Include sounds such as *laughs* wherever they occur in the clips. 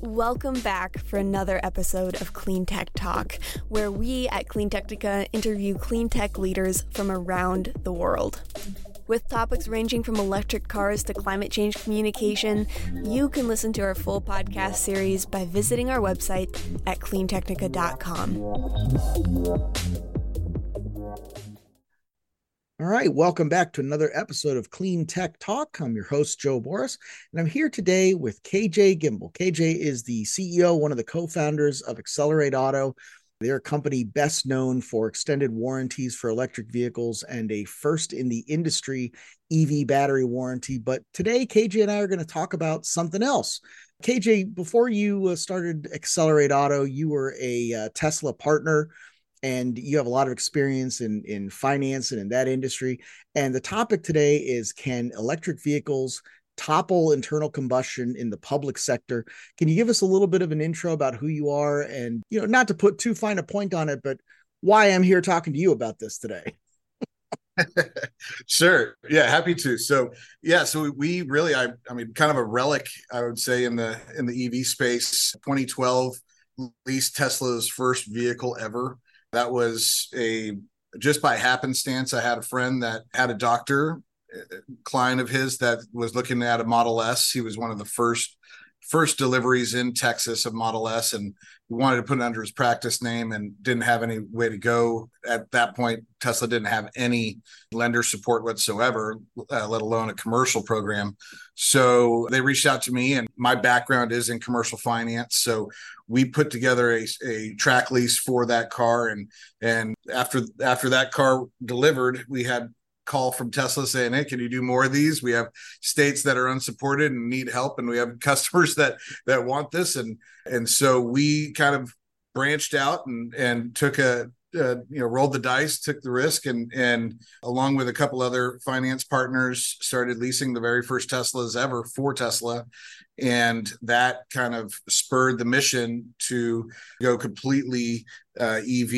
Welcome back for another episode of Clean Tech Talk, where we at CleanTechnica interview clean tech leaders from around the world. With topics ranging from electric cars to climate change communication, you can listen to our full podcast series by visiting our website at cleantechnica.com. All right, welcome back to another episode of Clean Tech Talk. I'm your host, Joe Borras, and I'm here today with KJ Gimbel. KJ is the CEO, one of the co founders of Xcelerate Auto. They're a company best known for extended warranties for electric vehicles and a first in the industry EV battery warranty. But today, KJ and I are going to talk about something else. KJ, before you uh, started Xcelerate Auto, you were a uh, Tesla partner and you have a lot of experience in in finance and in that industry. And the topic today is can electric vehicles topple internal combustion in the public sector? Can you give us a little bit of an intro about who you are? And you know not to put too fine a point on it but why i'm here talking to you about this today. *laughs* Sure. Yeah happy to. So yeah so we really i i mean kind of a relic i would say in the in the ev space. 2012 leased tesla's first vehicle ever that was a just by happenstance. I had a friend that had a doctor uh, uh, client of his that was looking at a Model S. He was one of the first first deliveries in Texas of Model S, and he wanted to put it under his practice name and didn't have any way to go at that point. Tesla didn't have any lender support whatsoever, uh, let alone a commercial program. So they reached out to me, and my background is in commercial finance. So we put together a, a TRAC lease for that car, and and after after that car delivered, we had call from Tesla saying, "Hey, can you do more of these? We have states that are unsupported and need help, and we have *laughs* customers that that want this." And and so we kind of branched out and and took a uh, you know rolled the dice took the risk and and along with a couple other finance partners started leasing the very first teslas ever for tesla and that kind of spurred the mission to go completely uh, ev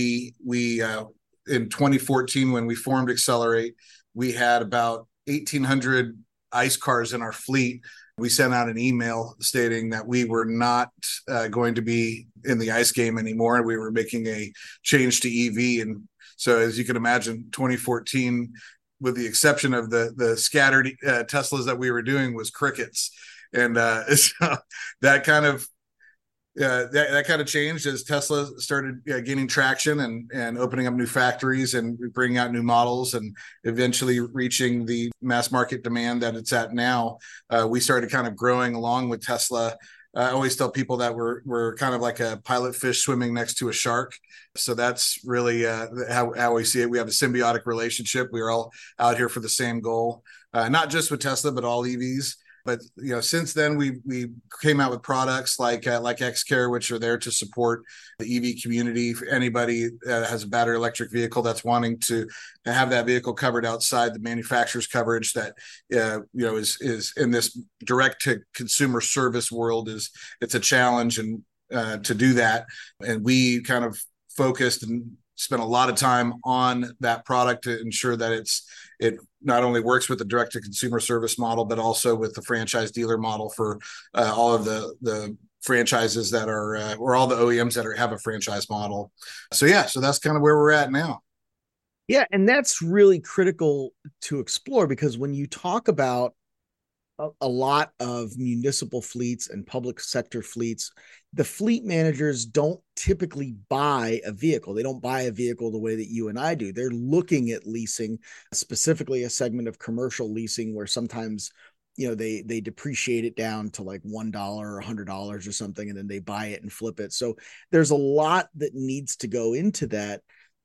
we uh, in 2014 when we formed Xcelerate we had about 1,800 ICE cars in our fleet. We sent out an email stating that we were not uh, going to be in the ICE game anymore. We were making a change to EV. And so, as you can imagine, 2014, with the exception of the the scattered uh, Teslas that we were doing, was crickets. And uh, *laughs* so that kind of uh, that, that kind of changed as Tesla started uh, gaining traction and and opening up new factories and bringing out new models and eventually reaching the mass market demand that it's at now. Uh, we started kind of growing along with Tesla. I always tell people that we're we're kind of like a pilot fish swimming next to a shark. So that's really uh, how how we see it. We have a symbiotic relationship. We're all out here for the same goal, uh, not just with Tesla, but all EVs. But you know, since then we we came out with products like uh, like XCare, which are there to support the EV community. For anybody that has a battery electric vehicle that's wanting to have that vehicle covered outside the manufacturer's coverage, that uh, you know is is in this direct to consumer service world is it's a challenge and uh, to do that. And we kind of focused and spent a lot of time on that product to ensure that it's it not only works with the direct to consumer service model, but also with the franchise dealer model for uh, all of the the franchises that are uh, or all the OEMs that are have a franchise model. So yeah, so that's kind of where we're at now. Yeah, and that's really critical to explore because when you talk about a, lot of municipal fleets and public sector fleets, the fleet managers don't typically buy a vehicle. They don't buy a vehicle the way that you and I do. They're looking at leasing, specifically a segment of commercial leasing where sometimes you know they they depreciate it down to like one dollar or a hundred dollars or something and then they buy it and flip it so there's a lot that needs to go into that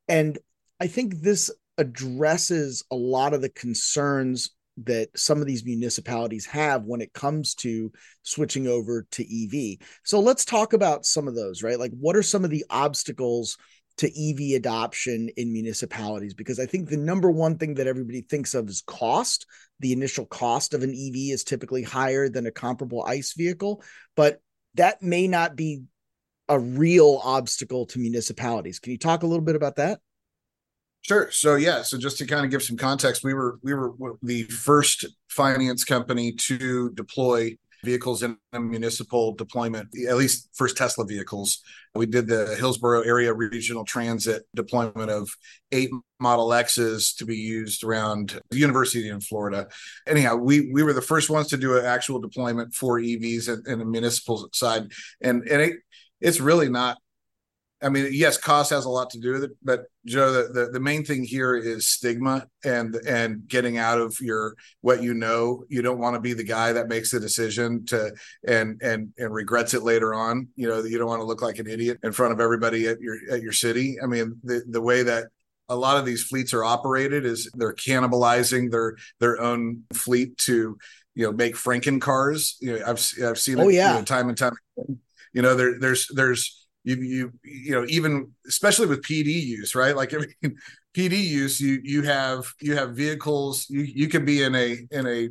and i think this addresses a lot of the concerns that some of these municipalities have when it comes to switching over to EV. So let's talk about some of those, right? Like what are some of the obstacles to EV adoption in municipalities because I think the number one thing that everybody thinks of is cost. The initial cost of an EV is typically higher than a comparable ICE vehicle, but that may not be a real obstacle to municipalities. Can you talk a little bit about that? Sure. So yeah. So just to kind of give some context, we were we were the first finance company to deploy vehicles in a municipal deployment, at least first Tesla vehicles. We did the Hillsborough area regional transit deployment of eight Model X's to be used around the university in Florida. Anyhow, we we were the first ones to do an actual deployment for EVs in, in the municipal side, and and it, it's really not I mean, yes, cost has a lot to do with it, but Joe, the, the, the, main thing here is stigma and and getting out of your what you know. You don't want to be the guy that makes the decision to and and and regrets it later on. You know, you don't want to look like an idiot in front of everybody at your at your city. I mean, the the way that a lot of these fleets are operated is they're cannibalizing their their own fleet to you know make Franken cars. You know, I've I've seen oh, it yeah. you know, time and time. Again. You know, there there's there's you you you know even especially with PD use, right? Like I mean, *laughs* PD use, you you have you have vehicles. You you can be in a in a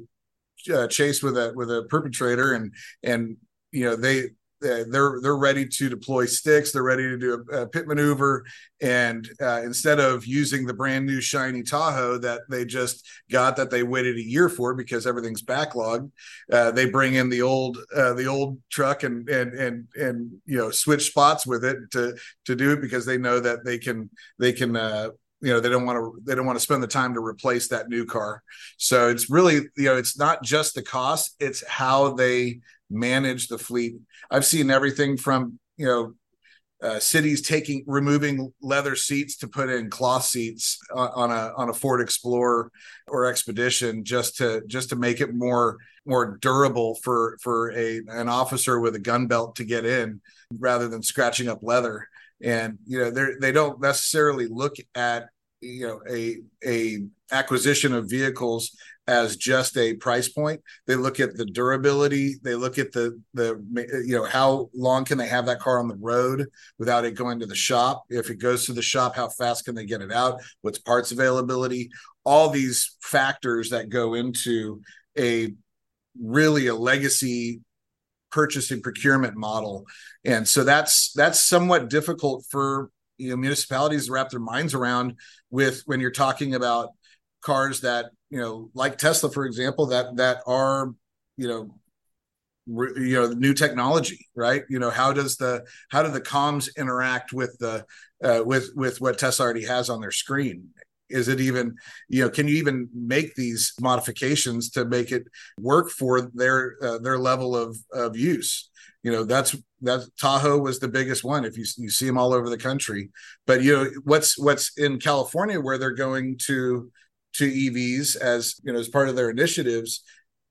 uh, chase with a with a perpetrator, and and you know they they're they're ready to deploy sticks. They're ready to do a, a pit maneuver, and uh, instead of using the brand new shiny Tahoe that they just got that they waited a year for because everything's backlogged, uh, they bring in the old uh, the old truck and and and and you know switch spots with it to to do it because they know that they can they can uh, you know they don't want to they don't want to spend the time to replace that new car so it's really you know it's not just the cost it's how they manage the fleet. I've seen everything from you know uh, cities taking removing leather seats to put in cloth seats on, on, a on a Ford Explorer or Expedition just to just to make it more more durable for for a an officer with a gun belt to get in rather than scratching up leather. And you know they they don't necessarily look at you know a a acquisition of vehicles as just a price point. They look at the durability they look at the the you know how long can they have that car on the road without it going to the shop? If it goes to the shop how fast can they get it out? What's parts availability? All these factors that go into a really a legacy purchase and procurement model. And so that's that's somewhat difficult for you know municipalities wrap their minds around with when you're talking about cars that you know like tesla for example that that are you know re, you know new technology right? You know how does the how do the comms interact with the uh, with with what tesla already has on their screen is it even you know can you even make these modifications to make it work for their uh, their level of of use? You know that's that Tahoe was the biggest one if you you see them all over the country. But you know what's what's in California where they're going to to EVs as you know as part of their initiatives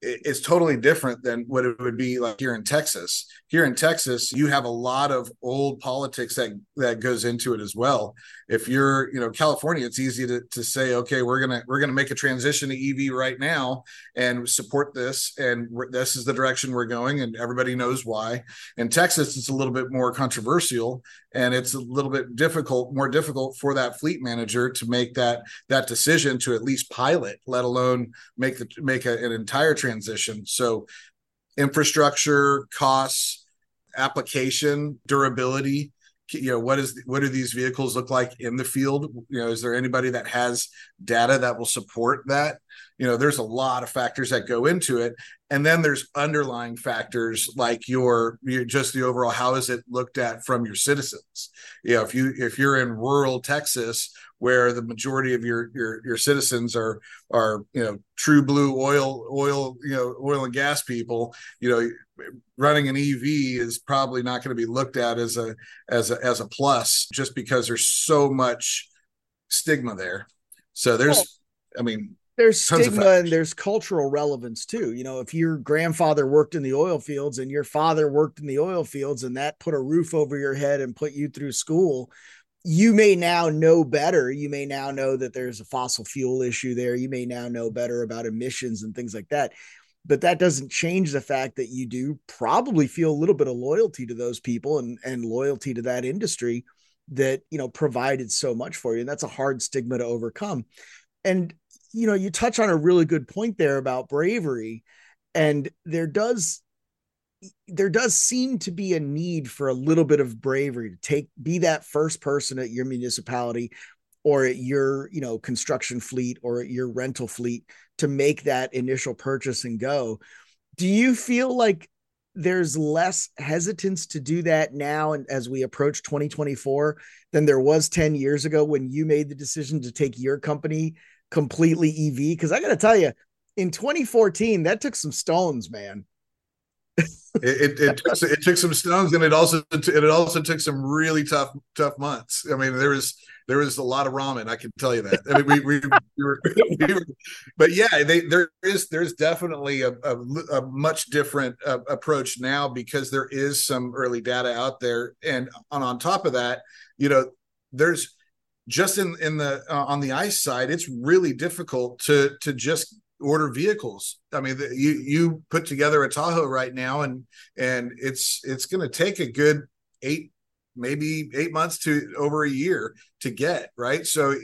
is totally different than what it would be like here in Texas. Here in Texas, you have a lot of old politics that that goes into it as well. If you're, you know, California, it's easy to, to say, okay, we're gonna we're gonna make a transition to EV right now and support this, and this is the direction we're going, and everybody knows why. In Texas, it's a little bit more controversial, and it's a little bit difficult, more difficult for that fleet manager to make that that decision to at least pilot, let alone make the make a, an entire transition. So infrastructure, costs, application, durability, you know what is what do these vehicles look like in the field you know is there anybody that has data that will support that you know there's a lot of factors that go into it. And then there's underlying factors like your, your just the overall how is it looked at from your citizens? You know if you if you're in rural texas where the majority of your your your citizens are are you know true blue oil oil you know oil and gas people you know running an EV is probably not going to be looked at as a as a as a plus just because there's so much stigma there. So there's I mean there's stigma and there's cultural relevance too. You know, if your grandfather worked in the oil fields and your father worked in the oil fields and that put a roof over your head and put you through school, you may now know better. You may now know that there's a fossil fuel issue there. You may now know better about emissions and things like that. But that doesn't change the fact that you do probably feel a little bit of loyalty to those people and, and loyalty to that industry that, you know, provided so much for you. And that's a hard stigma to overcome. And, you know, you touch on a really good point there about bravery. And there does there does seem to be a need for a little bit of bravery to take be that first person at your municipality or at your you know construction fleet or at your rental fleet to make that initial purchase and go do you feel like there's less hesitance to do that now and as we approach 2024 than there was 10 years ago when you made the decision to take your company completely EV because I got to tell you in 2014 that took some stones man. It, it, it, took, it took some stones and it also it also took some really tough tough months. I mean there was there was a lot of ramen i can tell you that. I mean we, we, we, were, *laughs* we were, but yeah they there is there's definitely a, a, a much different uh, approach now because there is some early data out there. And on on top of that you know there's just in in the uh, on the ice side it's really difficult to to just order vehicles. I mean, the, you you put together a Tahoe right now, and and it's it's going to take a good eight, maybe eight months to over a year to get right. So,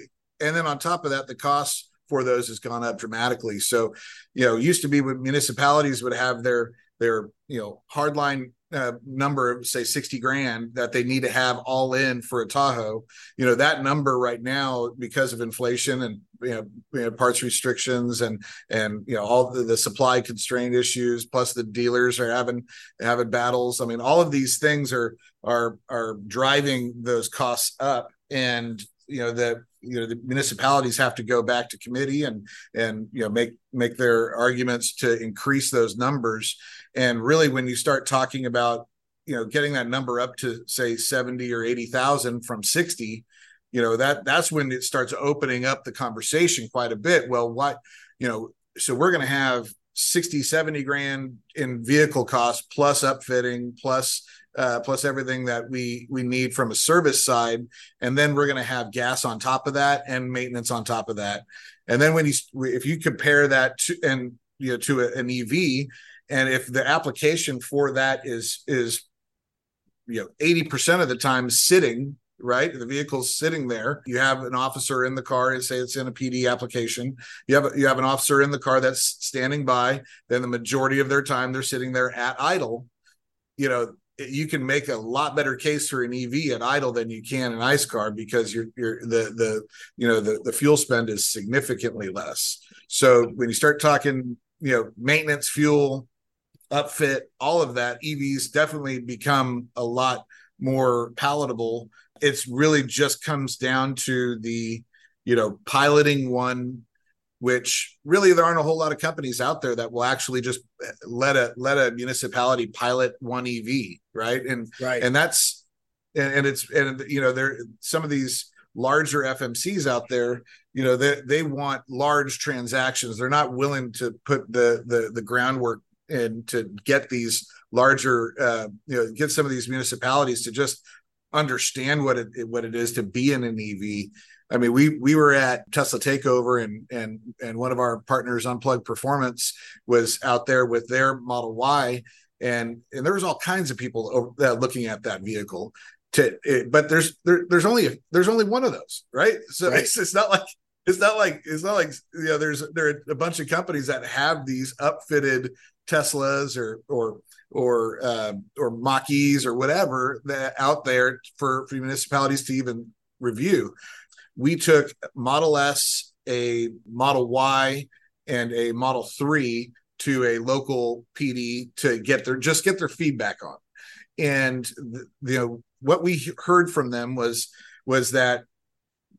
and then on top of that, the cost for those has gone up dramatically. So, you know, used to be when municipalities would have their their you know hardline uh, number, of say 60 grand that they need to have all in for a Tahoe, you know, that number right now, because of inflation and, you know, you know parts restrictions and, and, you know, all the, the supply constraint issues, plus the dealers are having, having battles. I mean, all of these things are, are, are driving those costs up. And, you know, that, you know, the municipalities have to go back to committee and, and, you know, make, make their arguments to increase those numbers and really, when you start talking about, you know, getting that number up to say 70 or 80,000 from 60, you know, that that's when it starts opening up the conversation quite a bit. Well, what, you know, so we're going to have 60, 70 grand in vehicle costs plus upfitting plus uh, plus everything that we we need from a service side. And then we're going to have gas on top of that and maintenance on top of that. And then when you if you compare that to and you know to a, an ev and if the application for that is is you know 80% of the time sitting right the vehicle's sitting there you have an officer in the car and say it's in a pd application you have you have an officer in the car that's standing by then the majority of their time they're sitting there at idle you know you can make a lot better case for an EV at idle than you can an ICE car because you're you're the the you know the the fuel spend is significantly less. So when you start talking you know maintenance fuel upfit, all of that, EVs definitely become a lot more palatable. It's really just comes down to the, you know, piloting one, which really there aren't a whole lot of companies out there that will actually just let a let a municipality pilot one EV, right? And right. and that's and, and it's and you know there some of these larger FMCs out there, you know, they they want large transactions. They're not willing to put the the the groundwork and to get these larger, uh, you know, get some of these municipalities to just understand what it what it is to be in an EV. I mean, we we were at Tesla Takeover, and and and one of our partners, Unplugged Performance, was out there with their Model Y, and and there was all kinds of people looking at that vehicle. To it, but there's there, there's only there's only one of those, right? So right. It's, it's not like it's not like it's not like you know there's there are a bunch of companies that have these upfitted Teslas or or or uh, or Mach-E's or whatever that out there for, for municipalities to even review. We took Model S, a Model Y, and a Model 3 to a local PD to get their just get their feedback on. And you know what we heard from them was was that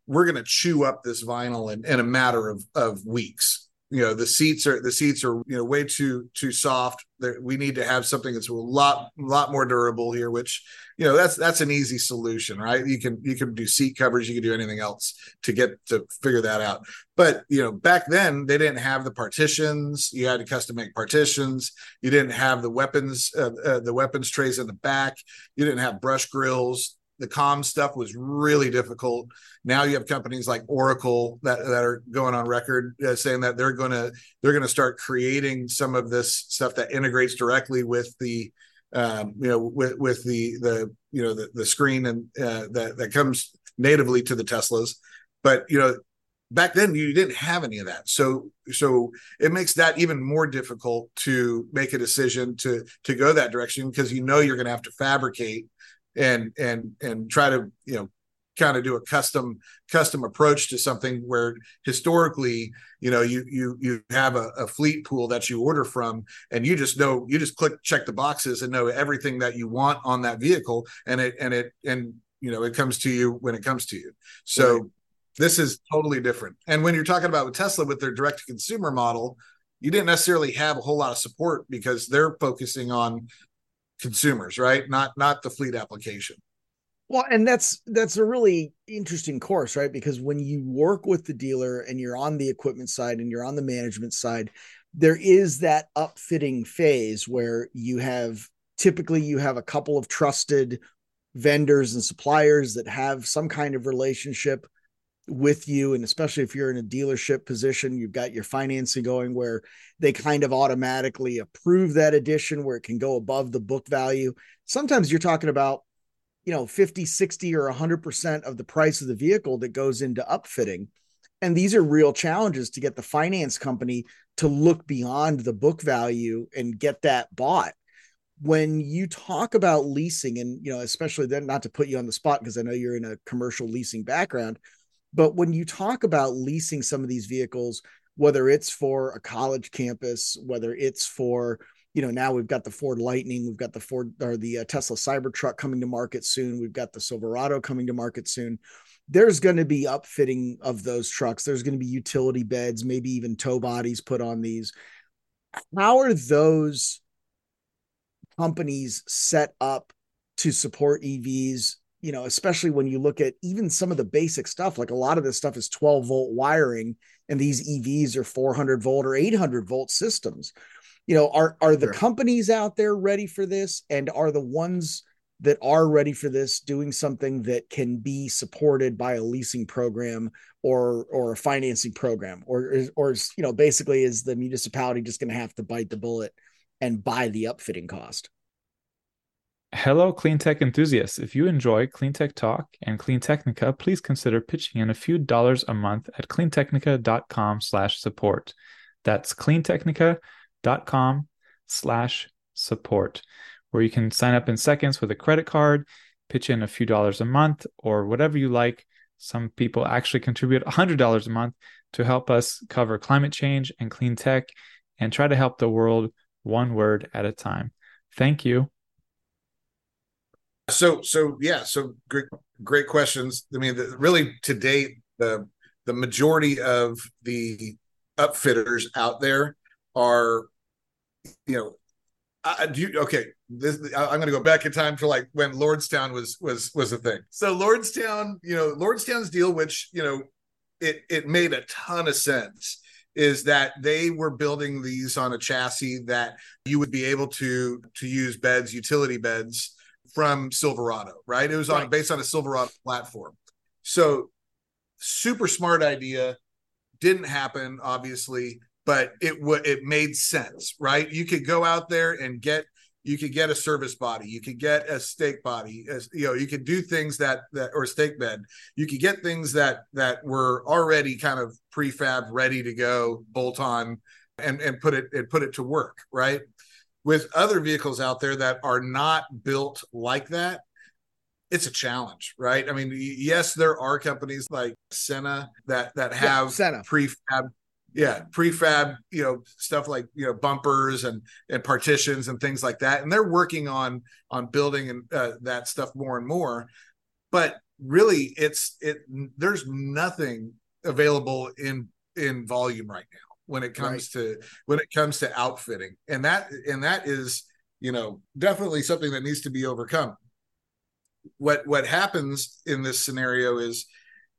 we're going to chew up this vinyl in, in a matter of, of weeks you know the seats are the seats are you know way too too soft. We need to have something that's a lot lot more durable here which you know that's that's an easy solution right? You can you can do seat covers you can do anything else to get to figure that out. But you know back then they didn't have the partitions. You had to custom make partitions. You didn't have the weapons uh, uh, the weapons trays in the back. You didn't have brush grills the com stuff was really difficult. Now you have companies like Oracle that, that are going on record uh, saying that they're going to they're going to start creating some of this stuff that integrates directly with the um, you know with with the the you know the, the screen and uh, that that comes natively to the Teslas. But you know back then you didn't have any of that so so it makes that even more difficult to make a decision to to go that direction because you know you're going to have to fabricate and and and try to you know kind of do a custom custom approach to something where historically you know you you you have a, a, fleet pool that you order from and you just know you just click check the boxes and know everything that you want on that vehicle and it and it and you know it comes to you when it comes to you so right. this is totally different and when you're talking about with tesla with their direct to consumer model you didn't necessarily have a whole lot of support because they're focusing on consumers right? Not not the fleet application. Well, and that's that's a really interesting course, right? Because when you work with the dealer and you're on the equipment side and you're on the management side, there is that upfitting phase where you have typically you have a couple of trusted vendors and suppliers that have some kind of relationship with you and especially if you're in a dealership position you've got your financing going where they kind of automatically approve that addition where it can go above the book value. Sometimes you're talking about you know 50 60 or 100% of the price of the vehicle that goes into upfitting. And these are real challenges to get the finance company to look beyond the book value and get that bought. When you talk about leasing and you know especially then not to put you on the spot because i know you're in a commercial leasing background but when you talk about leasing some of these vehicles whether it's for a college campus whether it's for you know, now we've got the Ford Lightning, we've got the Ford or the uh, Tesla Cybertruck coming to market soon, we've got the Silverado coming to market soon. There's going to be upfitting of those trucks. There's going to be utility beds, maybe even tow bodies put on these. How are those companies set up to support EVs? You know, especially when you look at even some of the basic stuff, like a lot of this stuff is 12 volt wiring, and these EVs are 400 volt or 800 volt systems. You know are are the sure. companies out there ready for this? And are the ones that are ready for this doing something that can be supported by a leasing program or or a financing program? Or or you know basically is the municipality just going to have to bite the bullet and buy the upfitting cost Hello, clean tech enthusiasts. If you enjoy Clean Tech Talk and CleanTechnica, please consider pitching in a few dollars a month at cleantechnica.com slash support. That's cleantechnica.com slash support, where you can sign up in seconds with a credit card pitch in a few dollars a month or whatever you like some people actually contribute $100 a month to help us cover climate change and clean tech and try to help the world one word at a time thank you so so yeah so great great questions i mean the, really to date the the majority of the upfitters out there are you know, do you, okay. This I'm going to go back in time to like when Lordstown was was was a thing. So Lordstown, you know, Lordstown's deal, which you know, it it made a ton of sense is that they were building these on a chassis that you would be able to to use beds utility beds from silverado right it was on right. based on a silverado platform so super smart idea didn't happen obviously but it would it made sense, right? You could go out there and get you could get a service body, you could get a stake body, as you know, you could do things that that or stake bed. You could get things that that were already kind of prefab, ready to go, bolt on, and and put it and put it to work, right? With other vehicles out there that are not built like that, it's a challenge, right? I mean, yes, there are companies like Setina that that have yeah, Setina. prefab yeah prefab you know stuff like you know bumpers and and partitions and things like that and they're working on on building and uh, that stuff more and more but really it's it there's nothing available in in volume right now when it comes right. to when it comes to outfitting. And that and that is you know definitely something that needs to be overcome. What what happens in this scenario is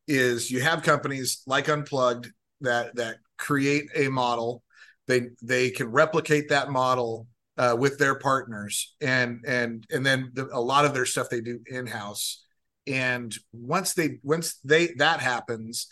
is you have companies like unplugged that that create a model. They they can replicate that model uh, with their partners and and and then the, a lot of their stuff they do in house and once they once they that happens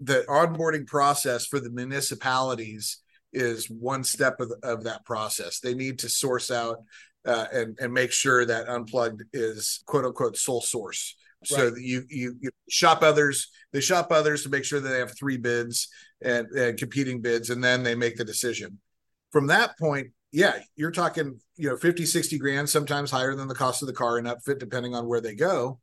the onboarding process for the municipalities is one step of, of that process. They need to source out uh, and and make sure that unplugged is quote unquote sole source. So that you, you, you shop others they shop others to make sure that they have three bids and, and competing bids and then they make the decision. From that point yeah you're talking you know 50 60 grand sometimes higher than the cost of the car and upfit depending on where they go.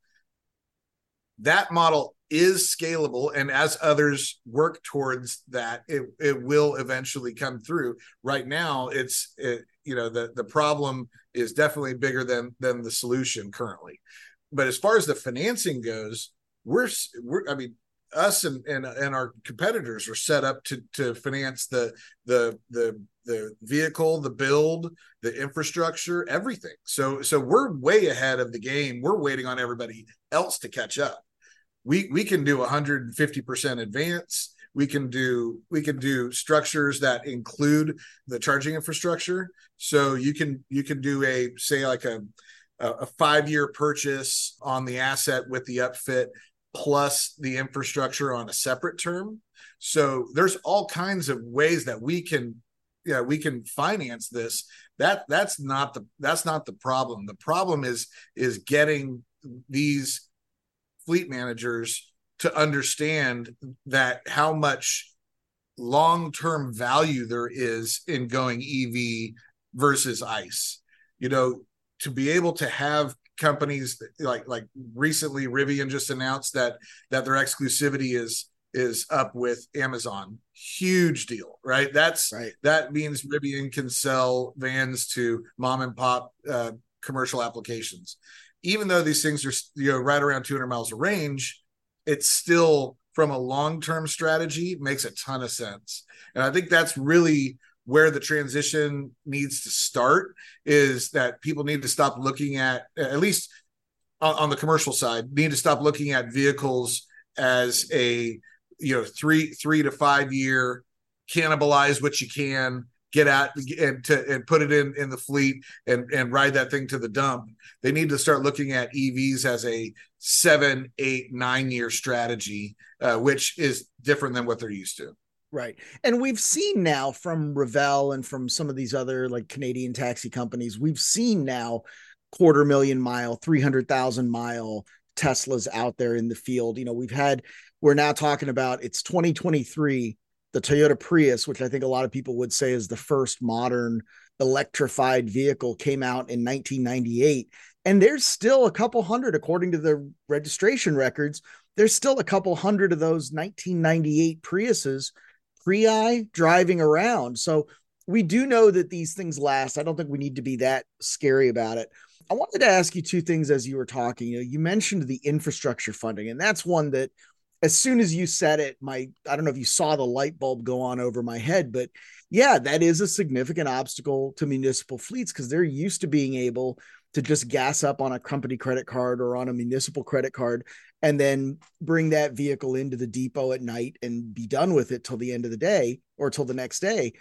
That model is scalable and as others work towards that it, it will eventually come through. Right now it's it, you know the the problem is definitely bigger than than the solution currently. But as far as the financing goes we're we're i mean us and, and and our competitors are set up to to finance the the the the vehicle the build the infrastructure everything. So so we're way ahead of the game. We're waiting on everybody else to catch up we we can do 150% advance. We can do we can do structures that include the charging infrastructure. So you can you can do a say like a a five year purchase on the asset with the upfit plus the infrastructure on a separate term. So there's all kinds of ways that we can yeah we can finance this. That that's not the that's not the problem. The problem is is getting these fleet managers to understand that how much long-term value there is in going EV versus ICE. You know, to be able to have companies like like recently Rivian just announced that that their exclusivity is is up with Amazon. Huge deal, right? That's right. That means Rivian can sell vans to mom and pop uh, commercial applications even though these things are you know right around 200 miles of range, it's still from a long-term strategy makes a ton of sense. And I think that's really where the transition needs to start is that people need to stop looking at at least on, on the commercial side need to stop looking at vehicles as a you know three three to five year cannibalize what you can get out and to and put it in in the fleet and and ride that thing to the dump. They need to start looking at EVs as a seven, eight, nine year strategy, uh, which is different than what they're used to. Right. And we've seen now from Revel and from some of these other like Canadian taxi companies, we've seen now quarter million mile, 300,000 mile Teslas out there in the field. You know, we've had, we're now talking about it's 2023 the Toyota Prius, which I think a lot of people would say is the first modern electrified vehicle, came out in 1998. And there's still a couple hundred, according to the registration records, there's still a couple hundred of those 1998 Priuses Prii, driving around. So we do know that these things last. I don't think we need to be that scary about it. I wanted to ask you two things as you were talking. You know, you mentioned the infrastructure funding, and that's one that as soon as you said it, my I don't know if you saw the light bulb go on over my head, but yeah, that is a significant obstacle to municipal fleets because they're used to being able to just gas up on a company credit card or on a municipal credit card and then bring that vehicle into the depot at night and be done with it till the end of the day or till the next day.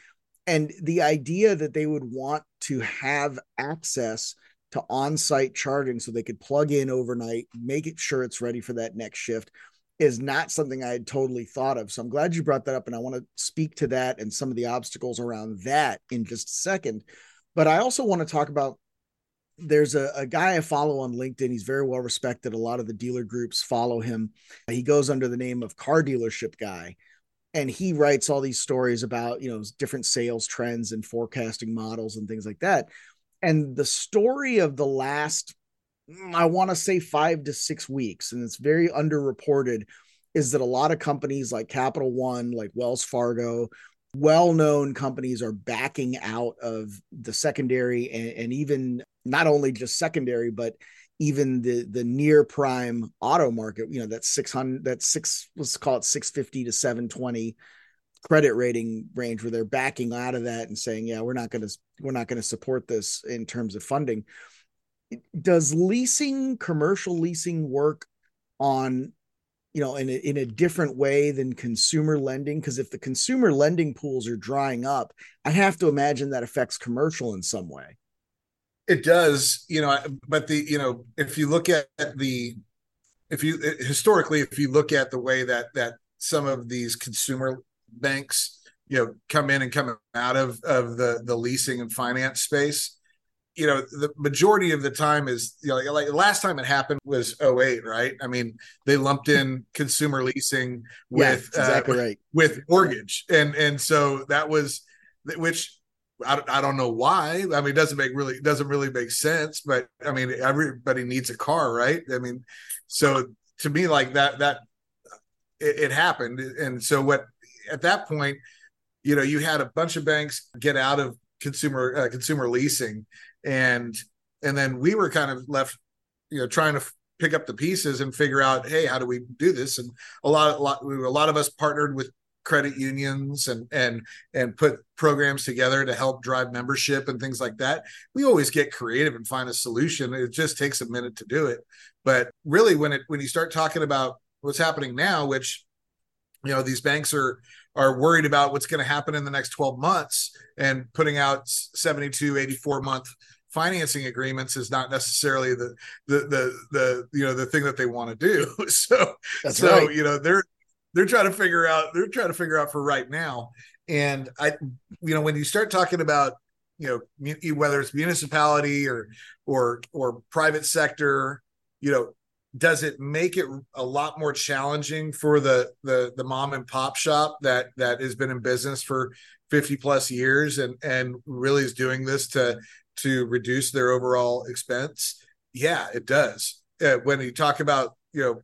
And the idea that they would want to have access to on-site charging so they could plug in overnight, make it sure it's ready for that next shift is not something I had totally thought of. So I'm glad you brought that up. And I want to speak to that and some of the obstacles around that in just a second. But I also want to talk about there's a, a guy I follow on LinkedIn. He's very well respected. A lot of the dealer groups follow him. He goes under the name of Car Dealership Guy. And he writes all these stories about, you know, different sales trends and forecasting models and things like that. And the story of the last Mm, I want to say five to six weeks, and it's very underreported, is that a lot of companies like Capital One, like Wells Fargo, well known companies are backing out of the secondary and, and, even not only just secondary, but even the the near prime auto market, you know, that's 600, that's six, let's call it 650 to 720 credit rating range where they're backing out of that and saying, yeah, we're not going to, we're not going to support this in terms of funding does leasing commercial leasing work on you know in a, in a different way than consumer lending? Because if the consumer lending pools are drying up i have to imagine that affects commercial in some way. It does you know but the you know if you look at the if you historically if you look at the way that that some of these consumer banks you know come in and come out of of the the leasing and finance space you know the majority of the time is you know like, last time it happened was 08 right? I mean they lumped in consumer leasing *laughs* with yeah, exactly uh, right. with mortgage. And and so that was which I, I don't know why. I mean it doesn't make really doesn't really make sense but i mean everybody needs a car right? I mean so to me like that that it, it happened. And so what at that point you know you had a bunch of banks get out of consumer uh, consumer leasing. And and then we were kind of left you know trying to pick up the pieces and figure out hey how do we do this? And a lot a lot a lot of us partnered with credit unions and and and put programs together to help drive membership and things like that. We always get creative and find a solution. It just takes a minute to do it. But really when it when you start talking about what's happening now which you know these banks are are worried about what's going to happen in the next 12 months and putting out 72 84 month financing agreements is not necessarily the the the the you know the thing that they want to do *laughs* so That's so right. you know they're they're trying to figure out they're trying to figure out for right now and i you know when you start talking about you know whether it's municipality or or or private sector you know does it make it a lot more challenging for the the the mom and pop shop that that has been in business for 50 plus years and and really is doing this to to reduce their overall expense? Yeah it does. Uh, when you talk about you know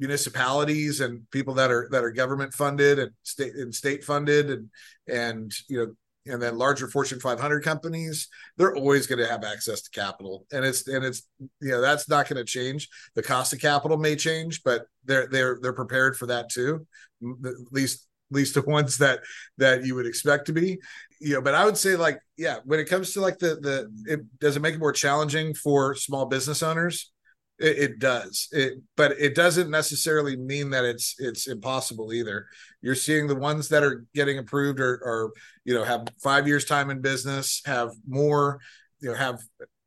municipalities and people that are that are government funded and state and state funded and and you know and then larger fortune 500 companies they're always going to have access to capital. And it's and it's you know that's not going to change. The cost of capital may change but they're they're they're prepared for that too at least at least the *laughs* ones that that you would expect to be. You know but i would say like yeah when it comes to like the the it does it make it more challenging for small business owners it, it does. It but it doesn't necessarily mean that it's it's impossible either. You're seeing the ones that are getting approved or, or you know have five years time in business have more you know have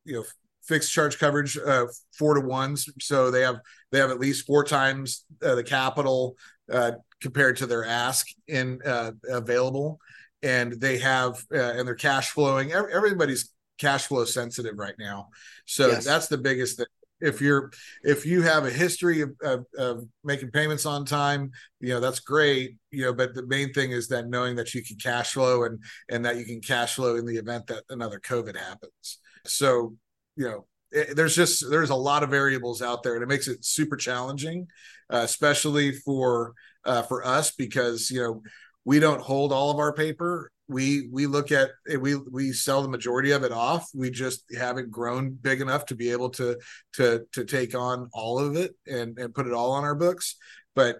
you know fixed charge coverage uh, four to ones. So they have they have at least four times uh, the capital uh, compared to their ask in uh, available. And they have uh, and they're cash flowing. Everybody's cash flow sensitive right now. So yes. that's the biggest thing if you're if you have a history of, of, of, making payments on time you know that's great you know but the main thing is that knowing that you can cash flow and and that you can cash flow in the event that another covid happens. So you know it, there's just there's a lot of variables out there and it makes it super challenging uh, especially for uh, for us because you know we don't hold all of our paper we we look at we we sell the majority of it off. We just haven't grown big enough to be able to to to take on all of it and and put it all on our books. But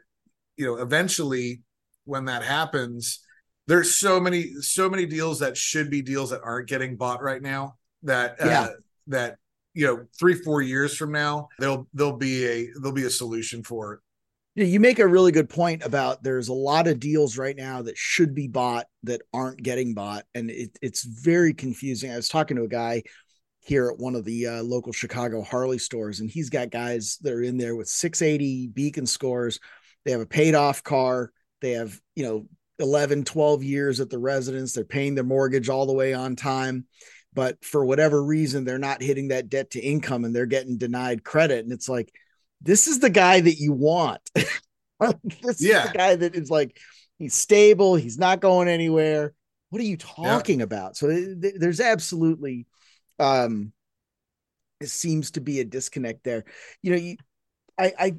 you know eventually when that happens there's so many so many deals that should be deals that aren't getting bought right now that uh, that you know three four years from now there'll there'll be a there'll be a solution for it. yeah, you make a really good point about there's a lot of deals right now that should be bought that aren't getting bought, and it, it's very confusing. I was talking to a guy here at one of the uh, local Chicago Harley stores, and he's got guys that are in there with 680 beacon scores. They have a paid off car. They have, you know, 11, 12 years at the residence. They're paying their mortgage all the way on time. But for whatever reason, they're not hitting that debt to income and they're getting denied credit. And it's like, this is the guy that you want. *laughs* this yeah. is the guy that is like he's stable, he's not going anywhere. What are you talking yeah. about? So th- there's absolutely um it seems to be a disconnect there. You know, you I I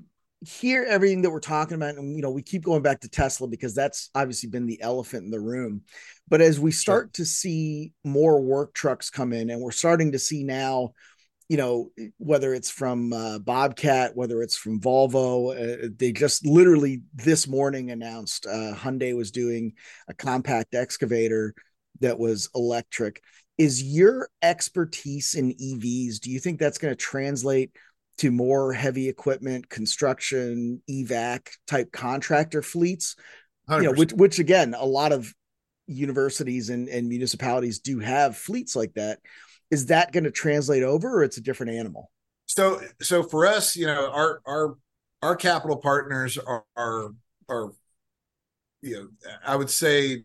hear everything that we're talking about and you know we keep going back to tesla because that's obviously been the elephant in the room but as we start sure. to see more work trucks come in and we're starting to see now you know, whether it's from uh, Bobcat, whether it's from Volvo, uh, they just literally this morning announced uh, Hyundai was doing a compact excavator that was electric. Is your expertise in EVs? Do you think that's going to translate to more heavy equipment, construction, evac type contractor fleets? 100%. You know, which, which again, a lot of universities and, and municipalities do have fleets like that is that going to translate over or it's a different animal? So so for us you know our our our capital partners are are, are you know i would say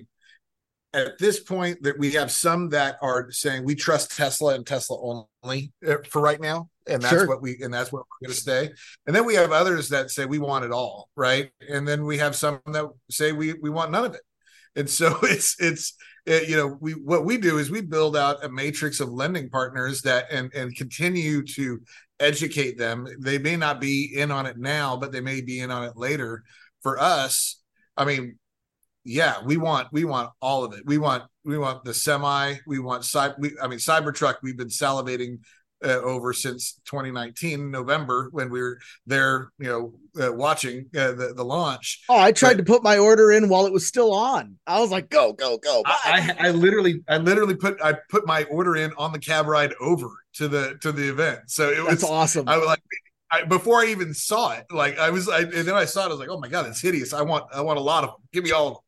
at this point that we have some that are saying we trust tesla and tesla only uh, for right now and that's sure. what we and that's what we're going to stay. And then we have others that say we want it all right? And then we have some that say we we want none of it. And so *laughs* it's it's Uh, you know, we what we do is we build out a matrix of lending partners that and and continue to educate them. They may not be in on it now, but they may be in on it later. For us, I mean, yeah, we want we want all of it. We want we want the semi. We want cyber. I mean, Cybertruck. We've been salivating uh, over since 2019 November when we were there, you know, uh, watching uh, the the launch. Oh, I tried but, to put my order in while it was still on. I was like, go, go, go. I, I, I, literally, I literally put I put my order in on the cab ride over to the to the event. So it was That's awesome. I was like. I, before I even saw it, like I was, I, and then I saw it. I was like, "Oh my god, it's hideous! I want, I want a lot of them. Give me all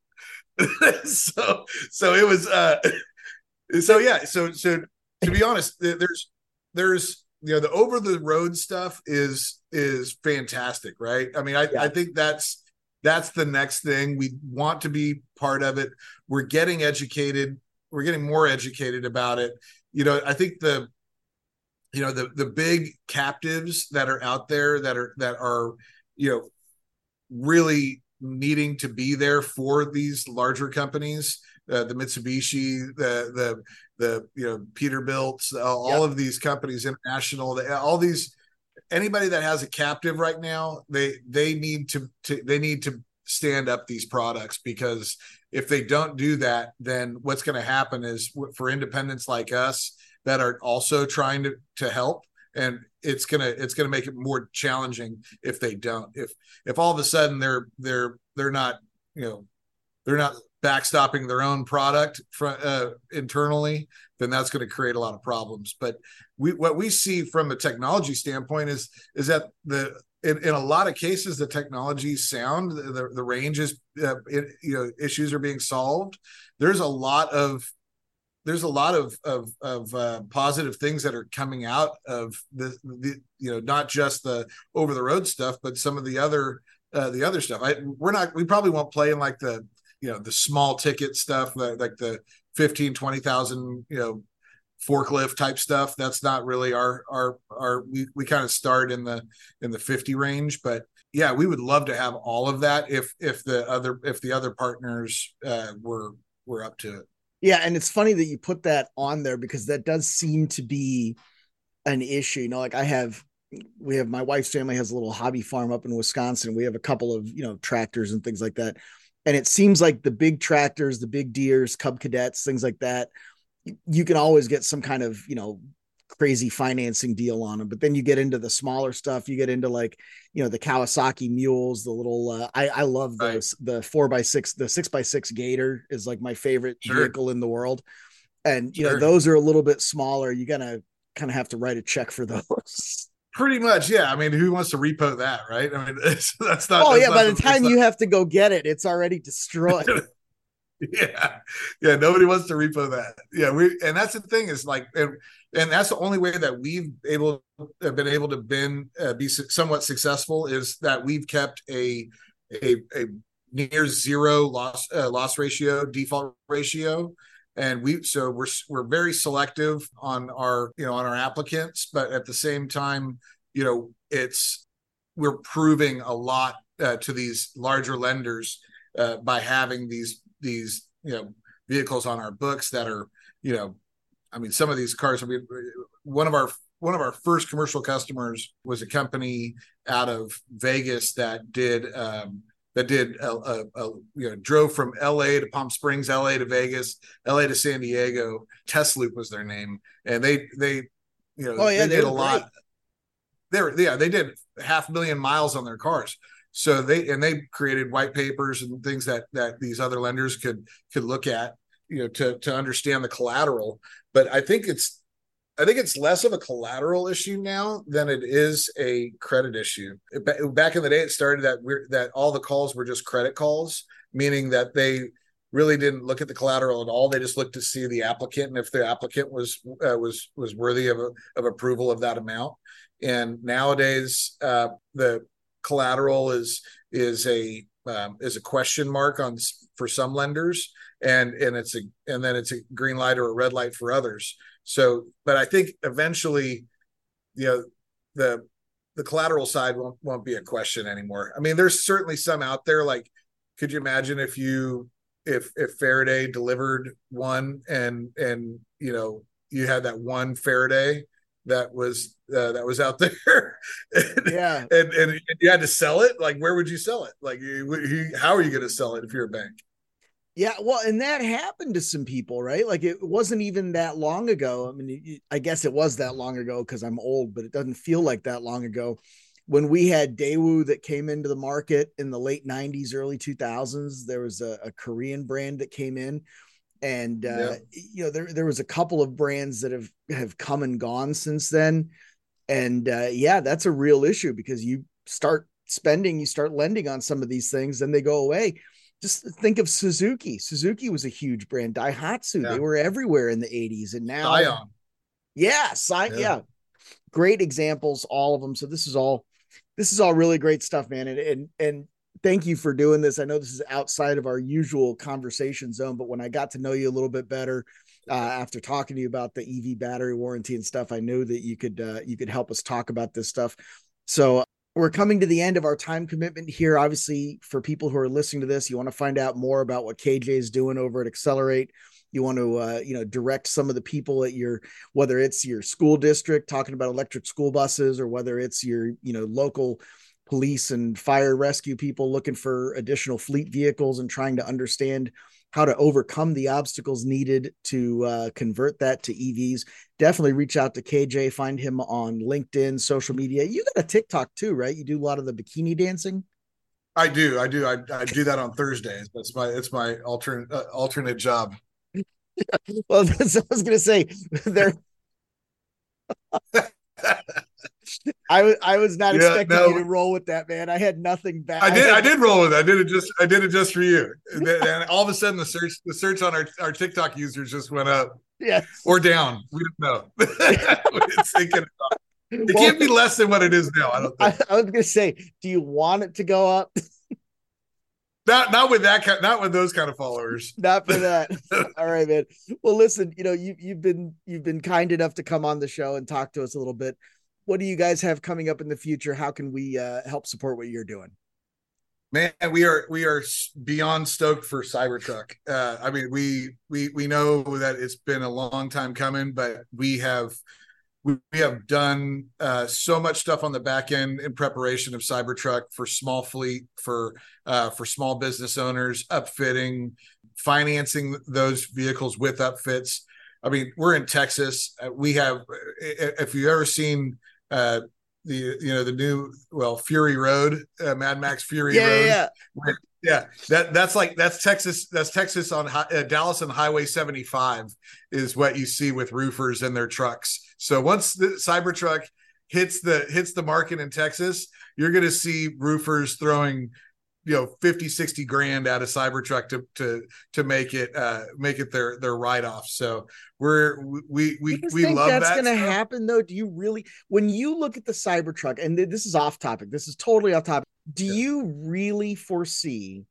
of them." *laughs* so, so it was, uh *laughs* so yeah, so so to be honest, there's there's you know the over the road stuff is is fantastic right? I mean i, yeah. I think that's that's the next thing. We want to be part of it. We're getting educated. We're getting more educated about it. You know i think the you know the the big captives that are out there that are that are you know really needing to be there for these larger companies uh, the Mitsubishi, the the the you know Peterbilt, uh, all yep. of these companies, international, all these anybody that has a captive right now, they they need to, to they need to stand up these products because if they don't do that, then what's going to happen is for independents like us that are also trying to to help and it's gonna it's gonna make it more challenging if they don't if if all of a sudden they're they're they're not you know they're not backstopping their own product uh, internally, then that's going to create a lot of problems. But we, what we see from a technology standpoint is is that the in, in a lot of cases the technology sound the, the range is uh, it, you know issues are being solved. There's a lot of there's a lot of of, of uh, positive things that are coming out of the, the you know not just the over the road stuff, but some of the other uh, the other stuff. I we're not we probably won't play in like the you know the small ticket stuff like the 15 20,000 you know forklift type stuff that's not really our our our we, we kind of start in the in the 50 range but yeah we would love to have all of that if if the other if the other partners uh were were up to it. Yeah and it's funny that you put that on there because that does seem to be an issue you know like i have we have my wife's family has a little hobby farm up in wisconsin we have a couple of you know tractors and things like that and it seems like the big tractors, the big Deeres, Cub Cadets, things like that, you can always get some kind of you know crazy financing deal on them. But then you get into the smaller stuff. You get into like you know the Kawasaki mules, the little. Uh, I I love those. Right. The four by six, the six by six Gator is like my favorite sure. vehicle in the world. And you sure. know those are a little bit smaller. You gotta kind of have to write a check for *laughs* those. Pretty much, yeah. I mean, who wants to repo that, right? I mean, *laughs* that's not. Oh yeah, not by the, the time you have to go get it, it's already destroyed. *laughs* yeah, yeah. Nobody wants to repo that. Yeah, we and that's the thing is like, and, and that's the only way that we've able have been able to been uh, be somewhat successful is that we've kept a a, a near zero loss uh, loss ratio default ratio and we so we're we're very selective on our you know on our applicants but at the same time you know it's we're proving a lot uh, to these larger lenders uh, by having these these you know vehicles on our books that are you know i mean some of these cars I mean, one of our one of our first commercial customers was a company out of vegas that did um, that did a, a, a, you know drove from L.A. to Palm Springs, L.A. to Vegas, L.A. to San Diego. Tesloop was their name, and they they you know oh, yeah, they, they did a lot. They were yeah they did half a million miles on their cars. So they and they created white papers and things that that these other lenders could could look at you know to to understand the collateral. But I think it's I think it's less of a collateral issue now than it is a credit issue. Back in the day, it started that we're, that all the calls were just credit calls, meaning that they really didn't look at the collateral at all. They just looked to see the applicant and if the applicant was uh, was was worthy of a, of approval of that amount. And nowadays, uh, the collateral is is a um, is a question mark on for some lenders, and and it's a and then it's a green light or a red light for others. So, but I think eventually, you know, the the collateral side won't won't be a question anymore. I mean, there's certainly some out there. Like, could you imagine if you if if Faraday delivered one and and you know you had that one Faraday that was uh, that was out *laughs* there and, yeah and, and you had to sell it like where would you sell it like you, how are you going to sell it if you're a bank yeah well and that happened to some people right like it wasn't even that long ago i mean i guess it was that long ago because i'm old but it doesn't feel like that long ago when we had Daewoo that came into the market in the late 90s, early 2000s, there was a, a Korean brand that came in. And uh, yeah. you know, there there was a couple of brands that have have come and gone since then. And uh, yeah, that's a real issue because you start spending, you start lending on some of these things, then they go away. Just think of Suzuki. Suzuki was a huge brand. Daihatsu, yeah. they were everywhere in the 80s. And now Scion. Yeah, Sci- yeah. yeah. Great examples, all of them. So this is all this is all really great stuff, man. And and and thank you for doing this. I know this is outside of our usual conversation zone, but when I got to know you a little bit better uh, after talking to you about the EV battery warranty and stuff, I knew that you could uh, you could help us talk about this stuff. So we're coming to the end of our time commitment here. Obviously, for people who are listening to this, you want to find out more about what KJ is doing over at Xcelerate you want to uh, you know direct some of the people at your whether it's your school district talking about electric school buses or whether it's your you know local police and fire rescue people looking for additional fleet vehicles and trying to understand how to overcome the obstacles needed to uh, convert that to EVs. Definitely reach out to KJ, find him on LinkedIn, social media. You got a TikTok too, right? You do a lot of the bikini dancing. I do, I do, I, I do that on Thursdays. That's my it's my alternate uh, alternate job. *laughs* well, *laughs* that's, what I was going to say there. *laughs* I was I was not yeah, expecting no. you to roll with that, man. I had nothing back. I did I, *laughs* I did roll with it. I did it just I did it just for you. And, then, all of a sudden the search the search on our, our TikTok users just went up. Yes. Or down. We don't know. *laughs* it well, can't be less than what it is now. I don't I, I was gonna say, do you want it to go up? *laughs* Not not with that kind, not with those kind of followers. Not for that. All right, man. Well, listen, you know, you you've been you've been kind enough to come on the show and talk to us a little bit. What do you guys have coming up in the future? How can we uh, help support what you're doing? Man, we are we are beyond stoked for Cybertruck. Uh, I mean, we we we know that it's been a long time coming, but we have we, have done uh, so much stuff on the back end in preparation of Cybertruck for small fleet, for uh, for small business owners, upfitting, financing those vehicles with upfits. I mean, we're in Texas. Uh, we have, if you've ever seen uh, the you know the new well Fury Road, uh, Mad Max Fury yeah, Road, yeah. Yeah, yeah. that that's like that's Texas. That's Texas on uh, Dallas and Highway 75 is what you see with roofers and their trucks. So once the Cybertruck hits the hits the market in Texas, you're going to see roofers throwing you know 50 60 grand out of cybertruck to to to make it uh make it their their write-off so we're we we we love that's that gonna happen though do you really when you look at the cybertruck and this is off topic this is totally off topic do yeah. you really foresee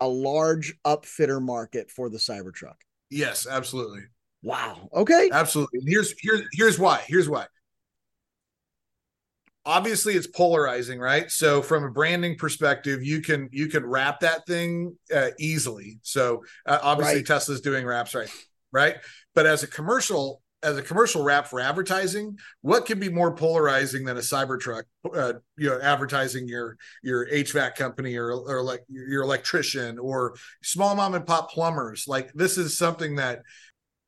a large upfitter market for the Cybertruck? Yes, absolutely. Wow. Okay. Absolutely. here's here's here's why. Here's why. Obviously, it's polarizing, right? So, from a branding perspective, you can you can wrap that thing uh, easily. So, uh, obviously, right. Tesla's doing wraps, right? Right. But as a commercial as a commercial wrap for advertising, what could be more polarizing than a Cybertruck? Uh, you know, advertising your your HVAC company or or like your electrician or small mom and pop plumbers. Like this is something that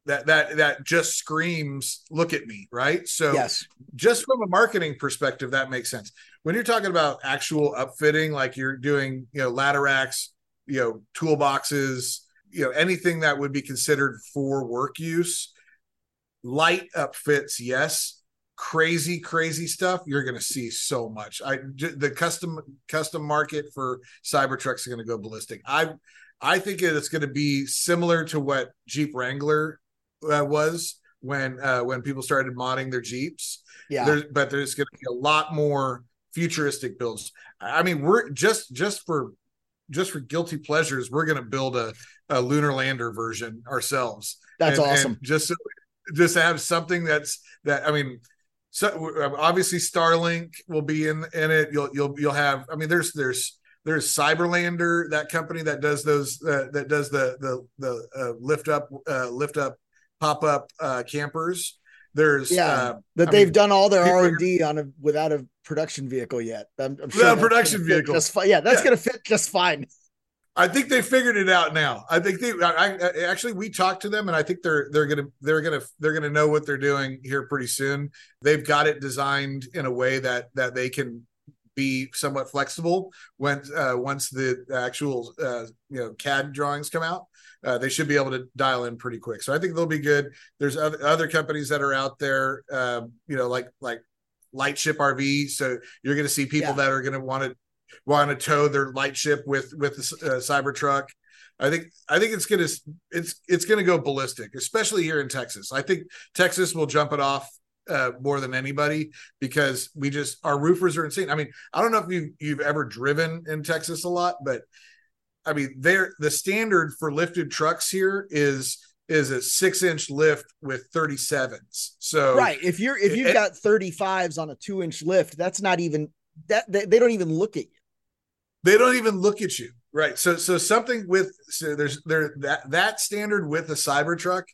that that that just screams look at me right so yes just from a marketing perspective that makes sense when you're talking about actual upfitting like you're doing you know ladder racks you know toolboxes you know anything that would be considered for work use light upfits, yes. Crazy, crazy stuff. You're going to see so much. I the custom custom market for Cybertrucks is going to go ballistic. I I think it's going to be similar to what Jeep Wrangler uh, was when uh, when people started modding their Jeeps. Yeah, but there's going to be a lot more futuristic builds. I mean, we're just just for just for guilty pleasures, we're going to build a, a lunar lander version ourselves. That's and, awesome. And just so just have something that's that. I mean, so obviously Starlink will be in in it. You'll you'll you'll have. I mean, there's there's there's Cyberlandr, that company that does those uh, that does the the the uh, lift up uh, lift up pop up uh, campers. There's yeah uh, that I they've mean, done all their R and D on a without a production vehicle yet. I'm, I'm sure Without production vehicle. Just fi- yeah, that's Yeah. gonna fit just fine. I think they figured it out now. I think they I, I actually we talked to them and I think they're they're gonna they're gonna they're gonna know what they're doing here pretty soon. They've got it designed in a way that that they can be somewhat flexible when uh, once the actual uh, you know CAD drawings come out. Uh, they should be able to dial in pretty quick. So I think they'll be good. There's other, other companies that are out there, um, you know, like like Lightship RV. So you're going to see people Yeah. that are going to want to want to tow their Lightship with with the uh, Cybertruck. I think I think it's gonna it's it's gonna go ballistic, especially here in Texas. I think Texas will jump it off uh, more than anybody because we just our roofers are insane. I mean, I don't know if you you've ever driven in Texas a lot, but I mean, they're the standard for lifted trucks here is is a six inch lift with 37s. So Right. If you're if you've it- got 35s on a two inch lift, that's not even that they, they don't even look at you. they don't even look at you right so so something with so there's there that that standard with a cybertruck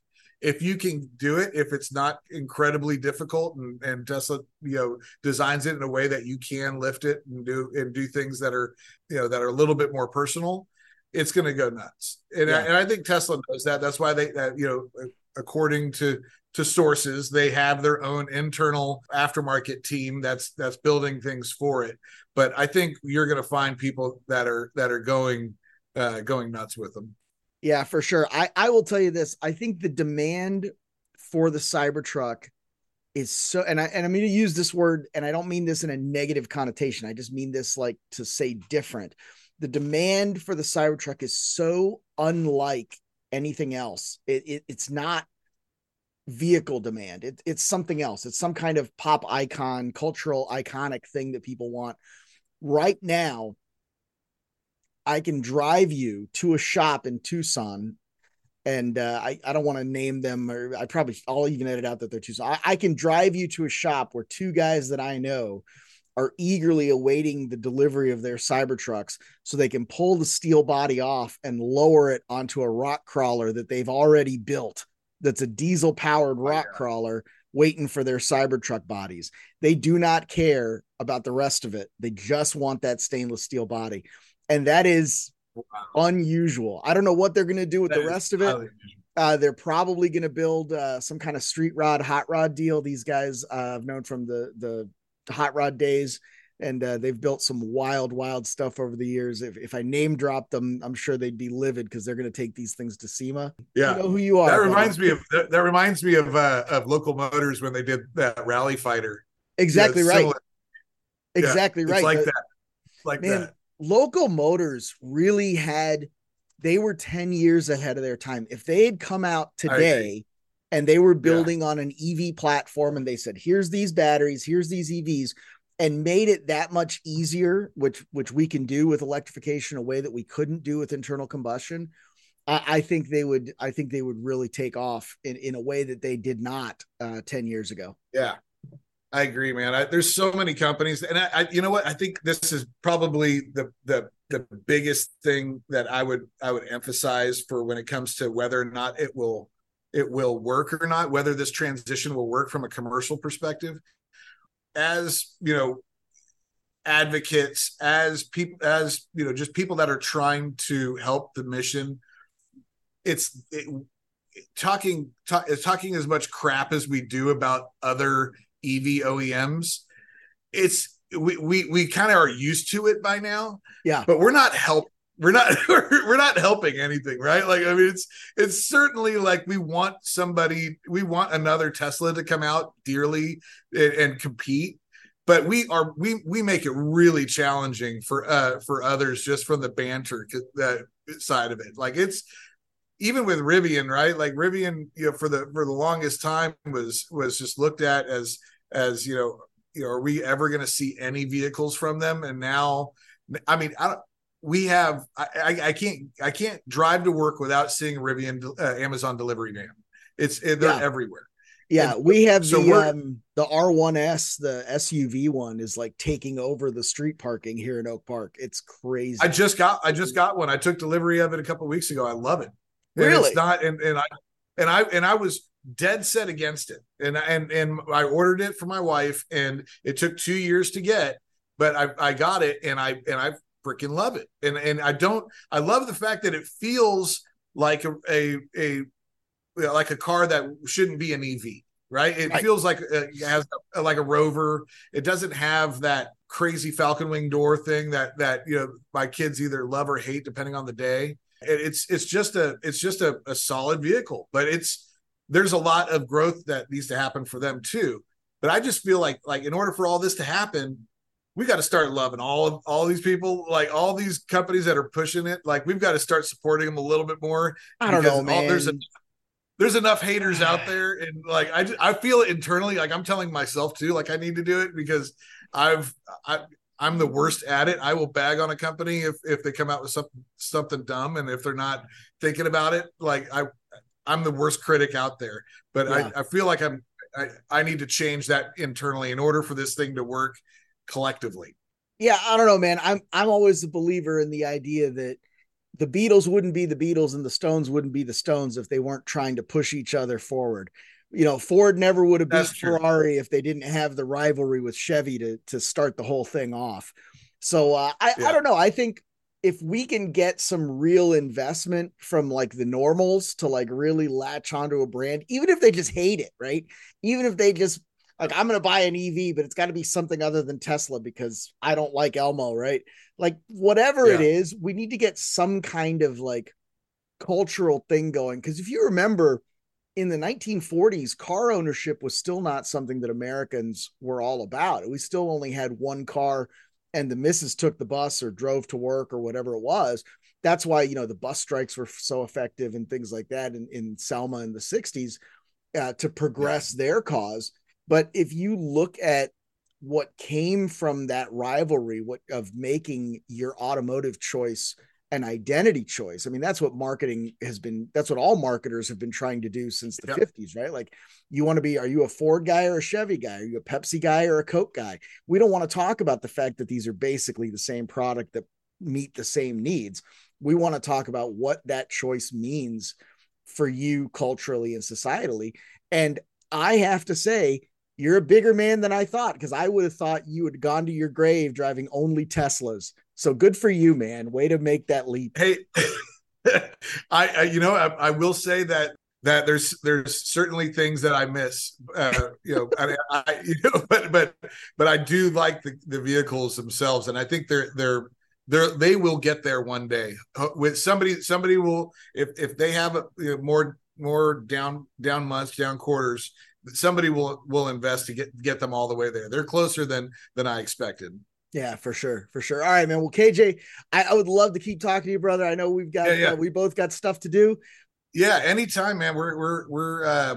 if you can do it if it's not incredibly difficult and, and tesla you know designs it in a way that you can lift it and do and do things that are you know that are a little bit more personal it's going to go nuts and, I, and i think tesla knows that that's why they that you know according to to sources they have their own internal aftermarket team that's that's building things for it but I think you're going to find people that are that are going uh, going nuts with them. Yeah, for sure. I I will tell you this. I think the demand for the Cybertruck is so and I and I'm going to use this word and I don't mean this in a negative connotation. I just mean this like to say different. The demand for the Cybertruck is so unlike anything else. It, it it's not vehicle demand. It, it's something else. It's some kind of pop icon, cultural iconic thing that people want. Right now, I can drive you to a shop in Tucson, and uh, I I don't want to name them, or I probably I'll even edit out that they're Tucson. I, I can drive you to a shop where two guys that I know are eagerly awaiting the delivery of their Cybertrucks so they can pull the steel body off and lower it onto a rock crawler that they've already built. That's a diesel powered rock yeah. crawler waiting for their Cybertruck bodies. They do not care about the rest of it. They just want that stainless steel body. And that is unusual. I don't know what they're going to do with That the rest of it. Uh, they're probably going to build uh, some kind of street rod, hot rod deal. These guys uh, I've known from the the hot rod days, and uh, they've built some wild, wild stuff over the years. If, if I name drop them, I'm sure they'd be livid because they're going to take these things to SEMA. Yeah. You know who you are. that buddy. reminds me of that, that reminds me of uh, of local motors when they did that rally fighter. exactly Yeah, right. similar. Yeah, Exactly It's right. like The- that. Like Man, that. local motors really had they were 10 years ahead of their time if they had come out today and they were building on an ev platform and they said here's these batteries here's these evs and made it that much easier which which we can do with electrification a way that we couldn't do with internal combustion i, I think they would i think they would really take off in, in a way that they did not uh, 10 years ago Yeah. I agree, man. I, there's so many companies, and I, I, you know what? I think this is probably the the the biggest thing that I would I would emphasize for when it comes to whether or not it will it will work or not, whether this transition will work from a commercial perspective. As you know, advocates, as people, as you know, just people that are trying to help the mission. It's it, talking talk, talking as much crap as we do about other EV OEMs, it's we we we kind of are used to it by now. Yeah. But we're not help we're not *laughs* we're not helping anything, right? Like I mean it's it's certainly like we want somebody we want another Tesla to come out dearly and, and compete. But we are we we make it really challenging for uh for others just from the banter uh, side of it. Like it's even with Rivian, right? Like Rivian, you know, for the for the longest time was was just looked at as as you know, you know, are we ever going to see any vehicles from them? And now, I mean, I don't. We have. I, I, I can't. I can't drive to work without seeing Rivian uh, Amazon delivery van. It's they're Yeah. everywhere. Yeah, And we have so the um the R1S, the SUV one is like taking over the street parking here in Oak Park. It's crazy. I just got I just got one. I took delivery of it a couple of weeks ago. I love it. And Really? it's not and, and I and I and I was dead set against it. And and and I ordered it for my wife and it took 2 years to get, but I I got it and I and I freaking love it. And and I don't I love the fact that it feels like a a, a you know, like a car that shouldn't be an EV, right? It Right. feels like uh, it has a, like a Rover. It doesn't have that crazy falcon wing door thing that that you know my kids either love or hate depending on the day. It- It's it's just a it's just a, a solid vehicle, but it's there's a lot of growth that needs to happen for them too. But I just feel like like in order for all this to happen, we got to start loving all of all these people, like all these companies that are pushing it. Like we've got to start supporting them a little bit more I don't know, all- man. there's a there's enough haters out there and like I, I feel it internally like i'm telling myself too like i need to do it because i've i i'm the worst at it i will bag on a company if if they come out with something something dumb and if they're not thinking about it like i i'm the worst critic out there but Yeah. i i feel like i'm I, I need to change that internally in order for this thing to work collectively yeah, I don't know, man. I'm I'm always a believer in the idea that the Beatles wouldn't be the Beatles and the Stones wouldn't be the Stones if they weren't trying to push each other forward. You know, Ford never would have beat That's true. Ferrari if they didn't have the rivalry with Chevy to to start the whole thing off. So uh, I I don't know. I think if we can get some real investment from like the normals to like really latch onto a brand, even if they just hate it, right? Even if they just like I'm gonna buy an EV, but it's got to be something other than Tesla because I don't like Elmo, right? Like whatever it Yeah. is, we need to get some kind of like cultural thing going. Because if you remember in the 1940s, car ownership was still not something that Americans were all about. We still only had one car, and the missus took the bus or drove to work or whatever it was. That's why you know the bus strikes were so effective and things like that in, in Selma in the 60s uh, to progress their cause. But if you look at what came from that rivalry, what of making your automotive choice an identity choice. I mean, that's what marketing has been, that's what all marketers have been trying to do since the Yep. 50s, right? Like, you want to be, are you a Ford guy or a Chevy guy? Are you a Pepsi guy or a Coke guy? We don't want to talk about the fact that these are basically the same product that meet the same needs. We want to talk about what that choice means for you culturally and societally. And I have to say, you're a bigger man than I thought because I would have thought you had gone to your grave driving only Teslas. So good for you, man. Way to make that leap. Hey, *laughs* I, I you know I, I will say that that there's there's certainly things that I miss, uh, you know, I, *laughs* I you know, but but but I do like the, the vehicles themselves, and I think they're they're they're they will get there one day with somebody somebody will if if they have a, you know, more more down down months down quarters somebody will will invest to get get them all the way there they're closer than than i expected Yeah, for sure, for sure. All right, man. Well, KJ, I, I would love to keep talking to you, brother. I know we've got Yeah, yeah. uh, we both got stuff to do. Yeah, anytime, man. We're we're we're. Uh,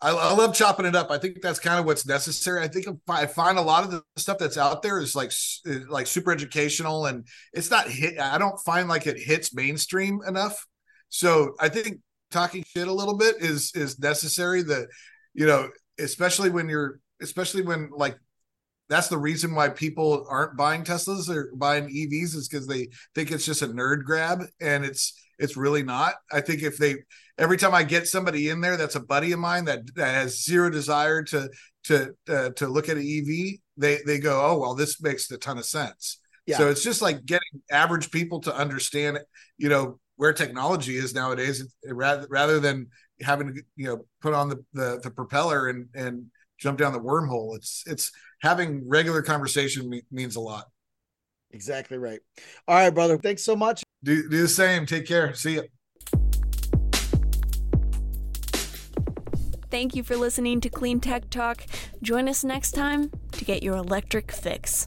I, I love chopping it up. I think that's kind of what's necessary. I think I find a lot of the stuff that's out there is like is like super educational, and it's not hit. I don't find like it hits mainstream enough. So I think talking shit a little bit is is necessary. That you know, especially when you're, especially when like that's the reason why people aren't buying Teslas or buying EVs is because they think it's just a nerd grab, and it's it's really not. I think if they every time I get somebody in there that's a buddy of mine that that has zero desire to to uh, to look at an EV, they they go, oh well, this makes a ton of sense. Yeah. So it's just like getting average people to understand, you know, where technology is nowadays, rather rather than having to you know put on the the, the propeller and and jump down the wormhole. It's it's having regular conversation me- means a lot. Exactly right. All right, brother. Thanks so much. Do do the same. Take care. See you. Thank you for listening to Clean Tech Talk. Join us next time to get your electric fix.